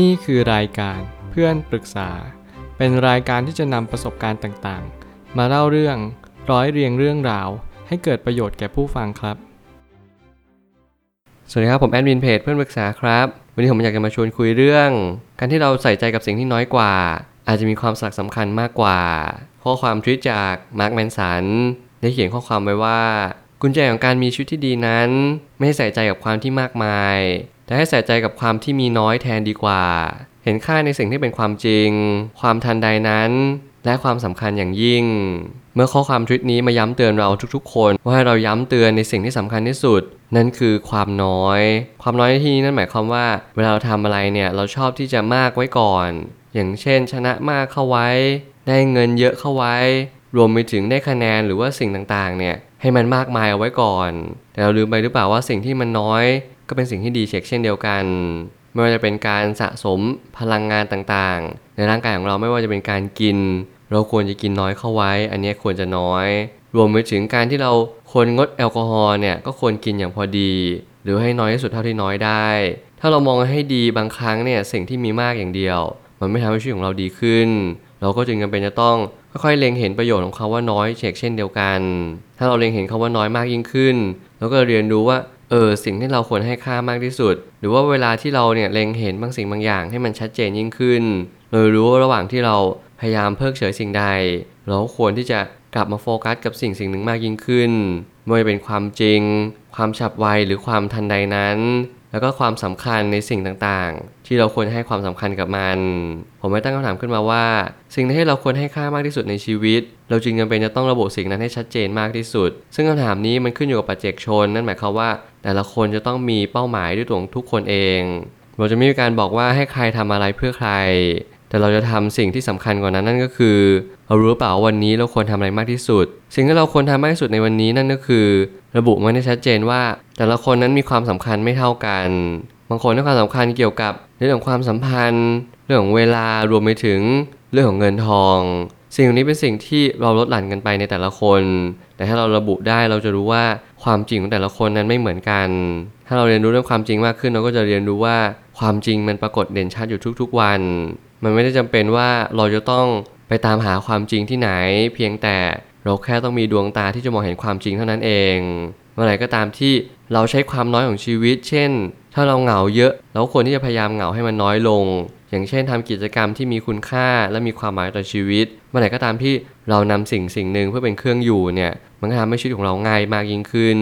นี่คือรายการเพื่อนปรึกษา เป็นรายการที่จะนำประสบการณ์ต่างๆ มาเล่าเรื่องร้อยเรียงเรื่องราว ให้เกิดประโยชน์แก่ผู้ฟังครับ สวัสดีครับ ผมแอดมินเพจเพื่อนปรึกษาครับ วันนี้ผมอยากจะมาชวนคุยเรื่อง การที่เราใส่ใจกับสิ่งที่น้อยกว่า อาจจะมีความสำคัญมากกว่า ข้อความทวิตจากมาร์คแมนสันได้เขียนข้อความไว้ว่า กุญแจของการมีชีวิตที่ดีนั้น ไม่ใส่ใจกับความที่มากมาย แต่ให้ใส่ใจกับความที่มีน้อยแทนดีกว่า เห็นค่าในสิ่งที่เป็นความจริง ความทันใดนั้น และความสำคัญอย่างยิ่ง เมื่อข้อความทวิตนี้มาย้ำเตือนเราทุกๆ คน ว่าให้เราย้ำเตือนในสิ่งที่สำคัญที่สุด นั่นคือความน้อย ความน้อยในที่นี้นั่นหมายความว่า เวลาเราทำอะไรเนี่ยเราชอบที่จะมากไว้ก่อน อย่างเช่น ชนะมากเข้าไว้ ได้เงินเยอะเข้าไว้ รวมไปถึงได้คะแนนหรือว่าสิ่งต่างๆเนี่ยให้มันมากมายเอาไว้ก่อน แต่เราลืมไปหรือเปล่าว่าสิ่งที่มันน้อย ก็เป็นสิ่งที่ดีเช็คเช่นเดียวกันไม่ว่าจะเป็นการสะสมพลังงานต่างๆ ในร่างกายของเราไม่ว่าจะเป็นการกิน เราควรจะกินน้อยเข้าไว้ อันนี้ควรจะน้อย รวมไปถึงการที่เราควรงดแอลกอฮอล์เนี่ยก็ควรกินอย่างพอดี หรือให้น้อยที่สุดเท่าที่น้อยได้ ถ้าเรามองให้ดีบางครั้งเนี่ยสิ่งที่มีมากอย่างเดียว มันไม่ทำให้ชีวิตของเราดีขึ้น เราก็จึงจำเป็นจะต้องค่อยๆเล็งเห็นประโยชน์ของเขาว่าน้อยเช็คเช่นเดียวกัน ถ้าเราเล็งเห็นเขาว่าน้อยมากยิ่งขึ้น เราก็เรียนรู้ว่า เออสิ่งที่เราควรให้ค่ามากที่สุด หรือว่าเวลาที่เราเนี่ยเล็งเห็นบางสิ่งบางอย่างให้มันชัดเจนยิ่งขึ้นเรารู้ว่าระหว่างที่เราพยายามเพิกเฉยสิ่งใด เราควรที่จะกลับมาโฟกัสกับสิ่งสิ่งหนึ่งมากยิ่งขึ้นไม่ว่าจะเป็นความจริง ความฉับไวหรือความทันใดนั้น แล้วก็ความสำคัญในสิ่งต่างๆ ที่เราควรให้ความสำคัญกับมัน ผมไม่ตั้งคำถามขึ้นมาว่า สิ่งที่เราควรให้ค่ามากที่สุดในชีวิต เราจึงจำเป็นจะต้องระบุสิ่งนั้นให้ชัดเจนมากที่สุด ซึ่งคำถามนี้มันขึ้นอยู่กับปัจเจกชน นั่นหมายความว่า แต่ละคนจะต้องมีเป้าหมายด้วยตัวของทุกคนเอง เราจะไม่มีการบอกว่าให้ใครทำอะไรเพื่อใคร แต่เราจะทำสิ่งที่สำคัญกว่านั้นนั่นก็คือเรารู้เปล่าวันนี้เราควรทำอะไรมากที่สุด สิ่งที่เราควรทำมากที่สุดในวันนี้นั่นก็คือ ระบุมันให้ชัดเจนว่า แต่ละคนนั้นมีความสำคัญไม่เท่ากัน บางคนให้ความสำคัญเกี่ยวกับเรื่องของความสัมพันธ์ เรื่องของเวลารวมไปถึงเรื่องของเงินทอง สิ่งนี้เป็นสิ่งที่เราลดหลั่นกันไปในแต่ละคน แต่ถ้าเราระบุได้เราจะรู้ว่าความจริงของแต่ละคนนั้นไม่เหมือนกัน ถ้าเราเรียนรู้เรื่องความจริงมากขึ้นเราก็จะเรียนรู้ว่าความจริงมันปรากฏเด่นชัดอยู่ทุกๆวัน มันไม่ได้จำเป็นว่าเราจะต้องไปตามหาความจริงที่ไหน เพียงแต่เราแค่ต้องมีดวงตาที่จะมองเห็นความจริงเท่านั้นเองเมื่อไหร่ก็ตามที่เราใช้ความน้อยของชีวิต เช่น ถ้าเราเหงาเยอะ เราควรที่จะพยายามเหงาให้มันน้อยลง อย่างเช่นทำกิจกรรมที่มีคุณค่าและมีความหมายต่อชีวิต เมื่อไหร่ก็ตามที่เรานำสิ่งสิ่งหนึ่งเพื่อเป็นเครื่องอยู่เนี่ย มันก็ทำให้ชีวิตของเราง่ายมากยิ่งขึ้น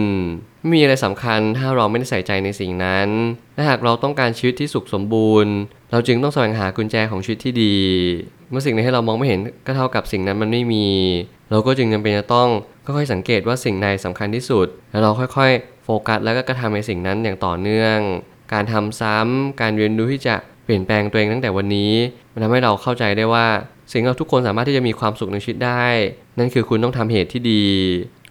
ไม่มีอะไรสำคัญถ้าเราไม่ได้ใส่ใจในสิ่งนั้น และหากเราต้องการชีวิตที่สุขสมบูรณ์ เราจึงต้องแสวงหากุญแจของชีวิตที่ดี เมื่อสิ่งใดที่เรามองไม่เห็นก็เท่ากับสิ่งนั้นมันไม่มี เราก็จึงจำเป็นจะต้องค่อยๆสังเกตว่าสิ่งใดสำคัญที่สุด แล้วเราค่อยๆ โฟกัสแล้วก็กระทำในสิ่งนั้นอย่างต่อเนื่อง การทำซ้ำการเรียนรู้ที่จะเปลี่ยนแปลงตัวเองตั้งแต่วันนี้มันทำให้เราเข้าใจได้ว่า สิ่งเราทุกคนสามารถที่จะมีความสุขในชีวิตได้ นั่นคือคุณต้องทำเหตุที่ดี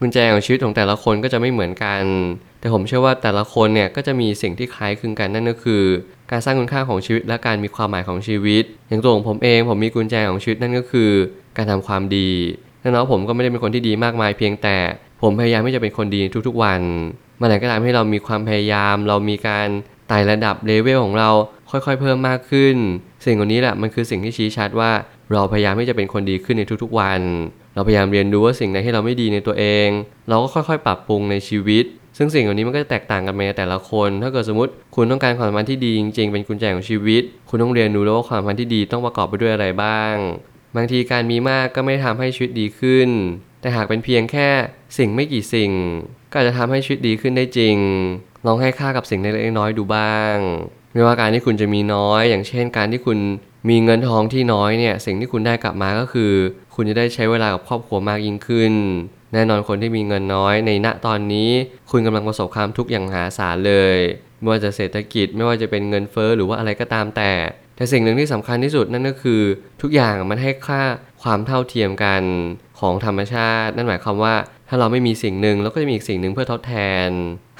กุญแจของชีวิตของแต่ละคนก็จะไม่เหมือนกัน แต่ผมเชื่อว่าแต่ละคนเนี่ยก็จะมีสิ่งที่คล้ายคลึงกันนั่นก็คือ การสร้างคุณค่าของชีวิตและการมีความหมายของชีวิต อย่างตัวของผมเองผมมีกุญแจของชีวิตนั่นก็คือ การทำความดีแน่นอนผมก็ไม่ได้เป็นคนที่ดีมากมายเพียงแต่ ผมพยายามที่จะเป็นคนดีทุกๆวันมื่อไหร่ก็ตามให้เรามีความพยายาม เรามีการไต่ระดับเลเวลของเราค่อยๆ เพิ่มมากขึ้น สิ่งเหล่านี้แหละมันคือสิ่งที่ชี้ชัดว่า เราพยายามที่จะเป็นคนดีขึ้นในทุกๆวัน เราพยายามเรียนรู้ว่าสิ่งไหนที่เราไม่ดีในตัวเอง เราก็ค่อยๆ ปรับปรุงในชีวิต ซึ่งสิ่งเหล่านี้มันก็จะแตกต่างกันไปในแต่ละคน ถ้าเกิดสมมติคุณต้องการความสัมพันธ์ที่ดีจริงๆเป็นกุญแจของชีวิต คุณต้องเรียนรู้แล้วว่าความสัมพันธ์ที่ดีต้องประกอบไปด้วยอะไรบ้าง บางทีการมีมากก็ไม่ทำให้ชีวิตดีขึ้น แต่หากเป็นเพียงแค่สิ่งไม่กี่สิ่ง ก็อาจจะทำให้ชีวิตดีขึ้นได้จริง ลองให้ค่ากับสิ่งเล็กๆน้อยๆดูบ้าง ไม่ว่าการที่คุณจะมีน้อย อย่างเช่น การที่คุณมีเงินทองที่น้อยเนี่ยสิ่งที่คุณได้กลับมาก็คือ คุณจะได้ใช้เวลากับครอบครัวมากยิ่งขึ้น แน่นอนคนที่มีเงินน้อยในณตอนนี้ คุณกำลังประสบความทุกข์อย่างหาศาลเลย ไม่ว่าจะเศรษฐกิจไม่ว่าจะเป็นเงินเฟ้อหรือว่าอะไรก็ตามแต่ แต่สิ่งหนึ่งที่สำคัญที่สุดนั่นก็คือ ทุกอย่างมันให้ค่าความเท่าเทียมกันของธรรมชาติ นั่นหมายความว่า ถ้าเราไม่มีสิ่งหนึ่งเราก็จะมีอีกสิ่งหนึ่งเพื่อทดแทน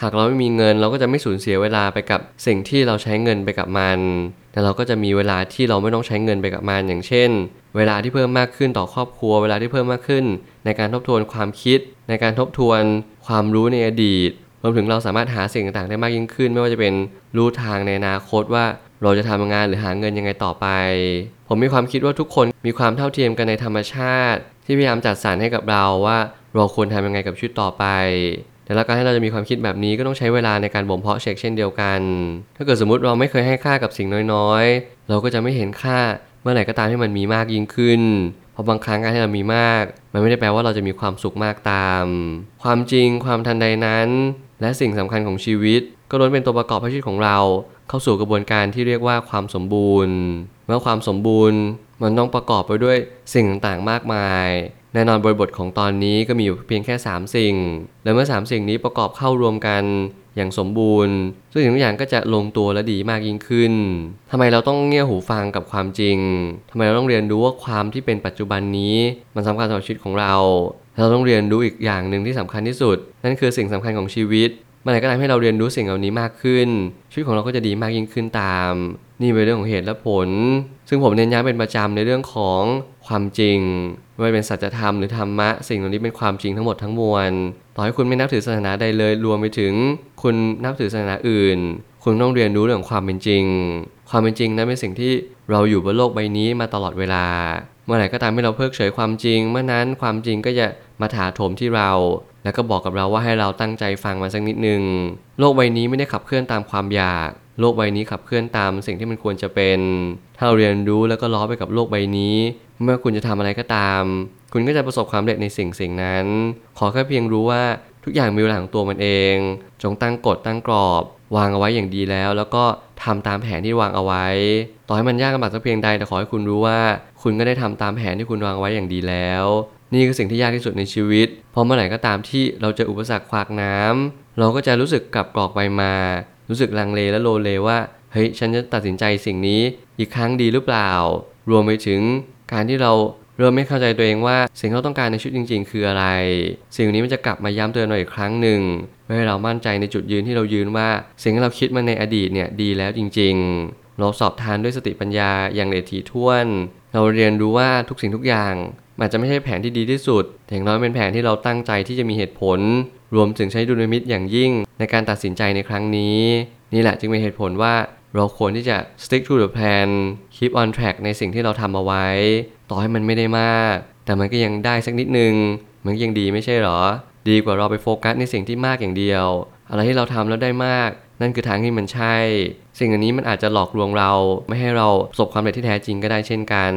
หากเราไม่มีเงินเราก็จะไม่สูญเสียเวลาไปกับสิ่งที่เราใช้เงินไปกับมัน แต่เราก็จะมีเวลาที่เราไม่ต้องใช้เงินไปกับมันอย่างเช่น เวลาที่เพิ่มมากขึ้นต่อครอบครัว เวลาที่เพิ่มมากขึ้น ในการทบทวนความคิด ในการทบทวนความรู้ในอดีตรวมถึงเราสามารถหาสิ่งต่างๆได้มากยิ่งขึ้น ไม่ว่าจะเป็นรู้ทางในอนาคตว่าเราจะทำงานหรือหาเงินยังไงต่อไป ผมมีความคิดว่าทุกคนมีความเท่าเทียมกันในธรรมชาติ ที่พยายามจัดสรรให้กับเราว่า เราควรทำยังไงกับชีวิตต่อไป แต่ล้วการให้เราจะมีความคิดแบบนี้ก็ต้องใช้เวลาในการบ่มเพาะเช็คเช่นเดียวกัน ถ้าเกิดสมมติเราไม่เคยให้ค่ากับสิ่งน้อยๆ เราก็จะไม่เห็นค่าเมื่อไหร่ก็ตามที่มันมีมากยิ่งขึ้น เพราะบางครั้งการที่เรามีมาก มันไม่ได้แปลว่าเราจะมีความสุขมากตาม ความจริงความทันใดนั้น และสิ่งสำคัญของชีวิต ก็ล้วนเป็นตัวประกอบให้ชีวิตของเรา เข้าสู่กระบวนการที่เรียกว่าความสมบูรณ์ เมื่อความสมบูรณ์มันต้องประกอบไปด้วยสิ่งต่างๆมากมาย แน่นอนบริบทของตอนนี้ก็มีอยู่เพียงแค่ 3 สิ่ง และเมื่อ 3 สิ่งนี้ประกอบเข้ารวมกันอย่างสมบูรณ์ ซึ่งทุกอย่างก็จะลงตัวและดีมากยิ่งขึ้นทำไมเราต้องเงี่ยหูฟังกับความจริงทำไมเราต้องเรียนรู้ว่าความที่เป็นปัจจุบันนี้ มันสำคัญสำหรับชีวิตของเรา เราต้องเรียนรู้อีกอย่างหนึ่งที่สำคัญที่สุด นั่นคือสิ่งสำคัญของชีวิตมื่อไรก็ตามให้เราเรียนรู้สิ่งเหล่านี้มากขึ้น ชีวิตของเราก็จะดีมากยิ่งขึ้นตาม นี่เป็นเรื่องของเหตุและผล ซึ่งผมเน้นย้ำเป็นประจำในเรื่องของความจริง ไม่ว่าเป็นสัจธรรมหรือธรรมะ สิ่งเหล่านี้เป็นความจริงทั้งหมดทั้งมวล ต่อให้คุณไม่นับถือศาสนาใดเลย รวมไปถึงคุณนับถือศาสนาอื่น คุณต้องเรียนรู้เรื่องความเป็นจริง ความเป็นจริงนั้นเป็นสิ่งที่เราอยู่บนโลกใบนี้มาตลอดเวลา เมื่อไหร่ก็ตามที่เราเพิกเฉยความจริง เมื่อนั้นความจริงก็จะมาถาโถมที่เรา แล้วก็บอกกับเราว่าให้เราตั้งใจฟังมาสักนิดนึง โลกใบนี้ไม่ได้ขับเคลื่อนตามความอยาก โลกใบนี้ขับเคลื่อนตามสิ่งที่มันควรจะเป็น ถ้าเราเรียนรู้แล้วก็ล้อไปกับโลกใบนี้ เมื่อคุณจะทำอะไรก็ตาม คุณก็จะประสบความสำเร็จในสิ่งสิ่งนั้น ขอแค่เพียงรู้ว่าทุกอย่างมีเวลาของตัวมันเอง จงตั้งกฎตั้งกรอบ วางเอาไว้อย่างดีแล้ว แล้วก็ทำตามแผนที่วางเอาไว้ ต่อให้มันยากลำบากสักเพียงใดแต่ขอให้คุณรู้ว่า คุณก็ได้ทำตามแผนที่คุณวางไว้อย่างดีแล้ว นี่คือสิ่งที่ยากที่สุดในชีวิต เพราะเมื่อไหร่ก็ตามที่เราเจออุปสรรคขวากน้ำเราก็จะรู้สึกกลับกรอกไปมา รู้สึกลังเลและโลเลว่าเฮ้ยฉันจะตัดสินใจสิ่งนี้อีกครั้งดีหรือเปล่า รวมไปถึง การที่เราเริ่มไม่เข้าใจตัวเองว่าสิ่งที่เราต้องการในชีวิตจริง ๆ คืออะไร สิ่งนี้มันจะกลับมาย้ำเตือนเราอีกครั้งหนึ่งเพื่อให้เรามั่นใจในจุดยืนที่เรายืนว่า สิ่งที่เราคิดมาในอดีตเนี่ยดีแล้วจริง ๆ เราสอบทานด้วยสติปัญญาอย่างละเอียดถี่ถ้วน เราเรียนรู้ว่าทุกสิ่งทุกอย่างมันอาจจะไม่ใช่แผนที่ดีที่สุดแต่อย่างน้อยเป็นแผนที่เราตั้งใจที่จะมีเหตุผล รวมถึงใช้ดุลยพินิจอย่างยิ่งในการตัดสินใจในครั้งนี้ นี่แหละจึงเป็นเหตุผลว่า เราควรที่จะ stick to the plan keep on track ในสิ่งที่เราทำเอาไว้ ต่อให้มันไม่ได้มาก แต่มันก็ยังได้สักนิดนึง มันก็ยังดีไม่ใช่หรอ ดีกว่าเราไปโฟกัสในสิ่งที่มากอย่างเดียว อะไรที่เราทำแล้วได้มาก นั่นคือทางที่มันใช่ สิ่งอันนี้มันอาจจะหลอกลวงเราไม่ให้เราประสบความสำเร็จที่แท้จริงก็ได้เช่นกัน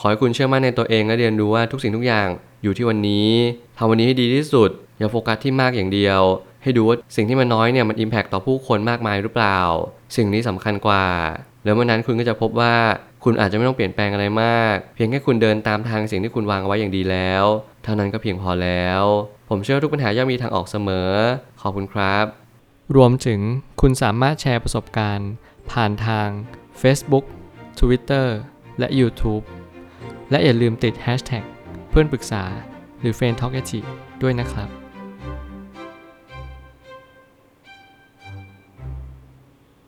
ขอให้คุณเชื่อมั่นในตัวเองและเรียนรู้ว่าทุกสิ่งทุกอย่างอยู่ที่วันนี้ทำวันนี้ให้ดีที่สุด อย่าโฟกัสที่มากอย่างเดียว ให้ดูว่าสิ่งที่มันน้อยเนี่ยมันอิมแพคต่อผู้คนมากมายหรือเปล่า สิ่งนี้สำคัญกว่า แล้วเมื่อนั้นคุณก็จะพบว่าคุณอาจจะไม่ต้องเปลี่ยนแปลงอะไรมาก เพียงแค่คุณเดินตามทางสิ่งที่คุณวางเอาไว้อย่างดีแล้ว เท่านั้นก็เพียงพอแล้ว ผมเชื่อทุกปัญหาย่อมมีทางออกเสมอ ขอบคุณครับ รวมถึงคุณสามารถแชร์ประสบการณ์ ผ่านทาง Facebook Twitter และ YouTube และอย่าลืมติด Hashtag เพื่อนปรึกษาหรือ f r ร e n d t a l k a ด้วยนะครับ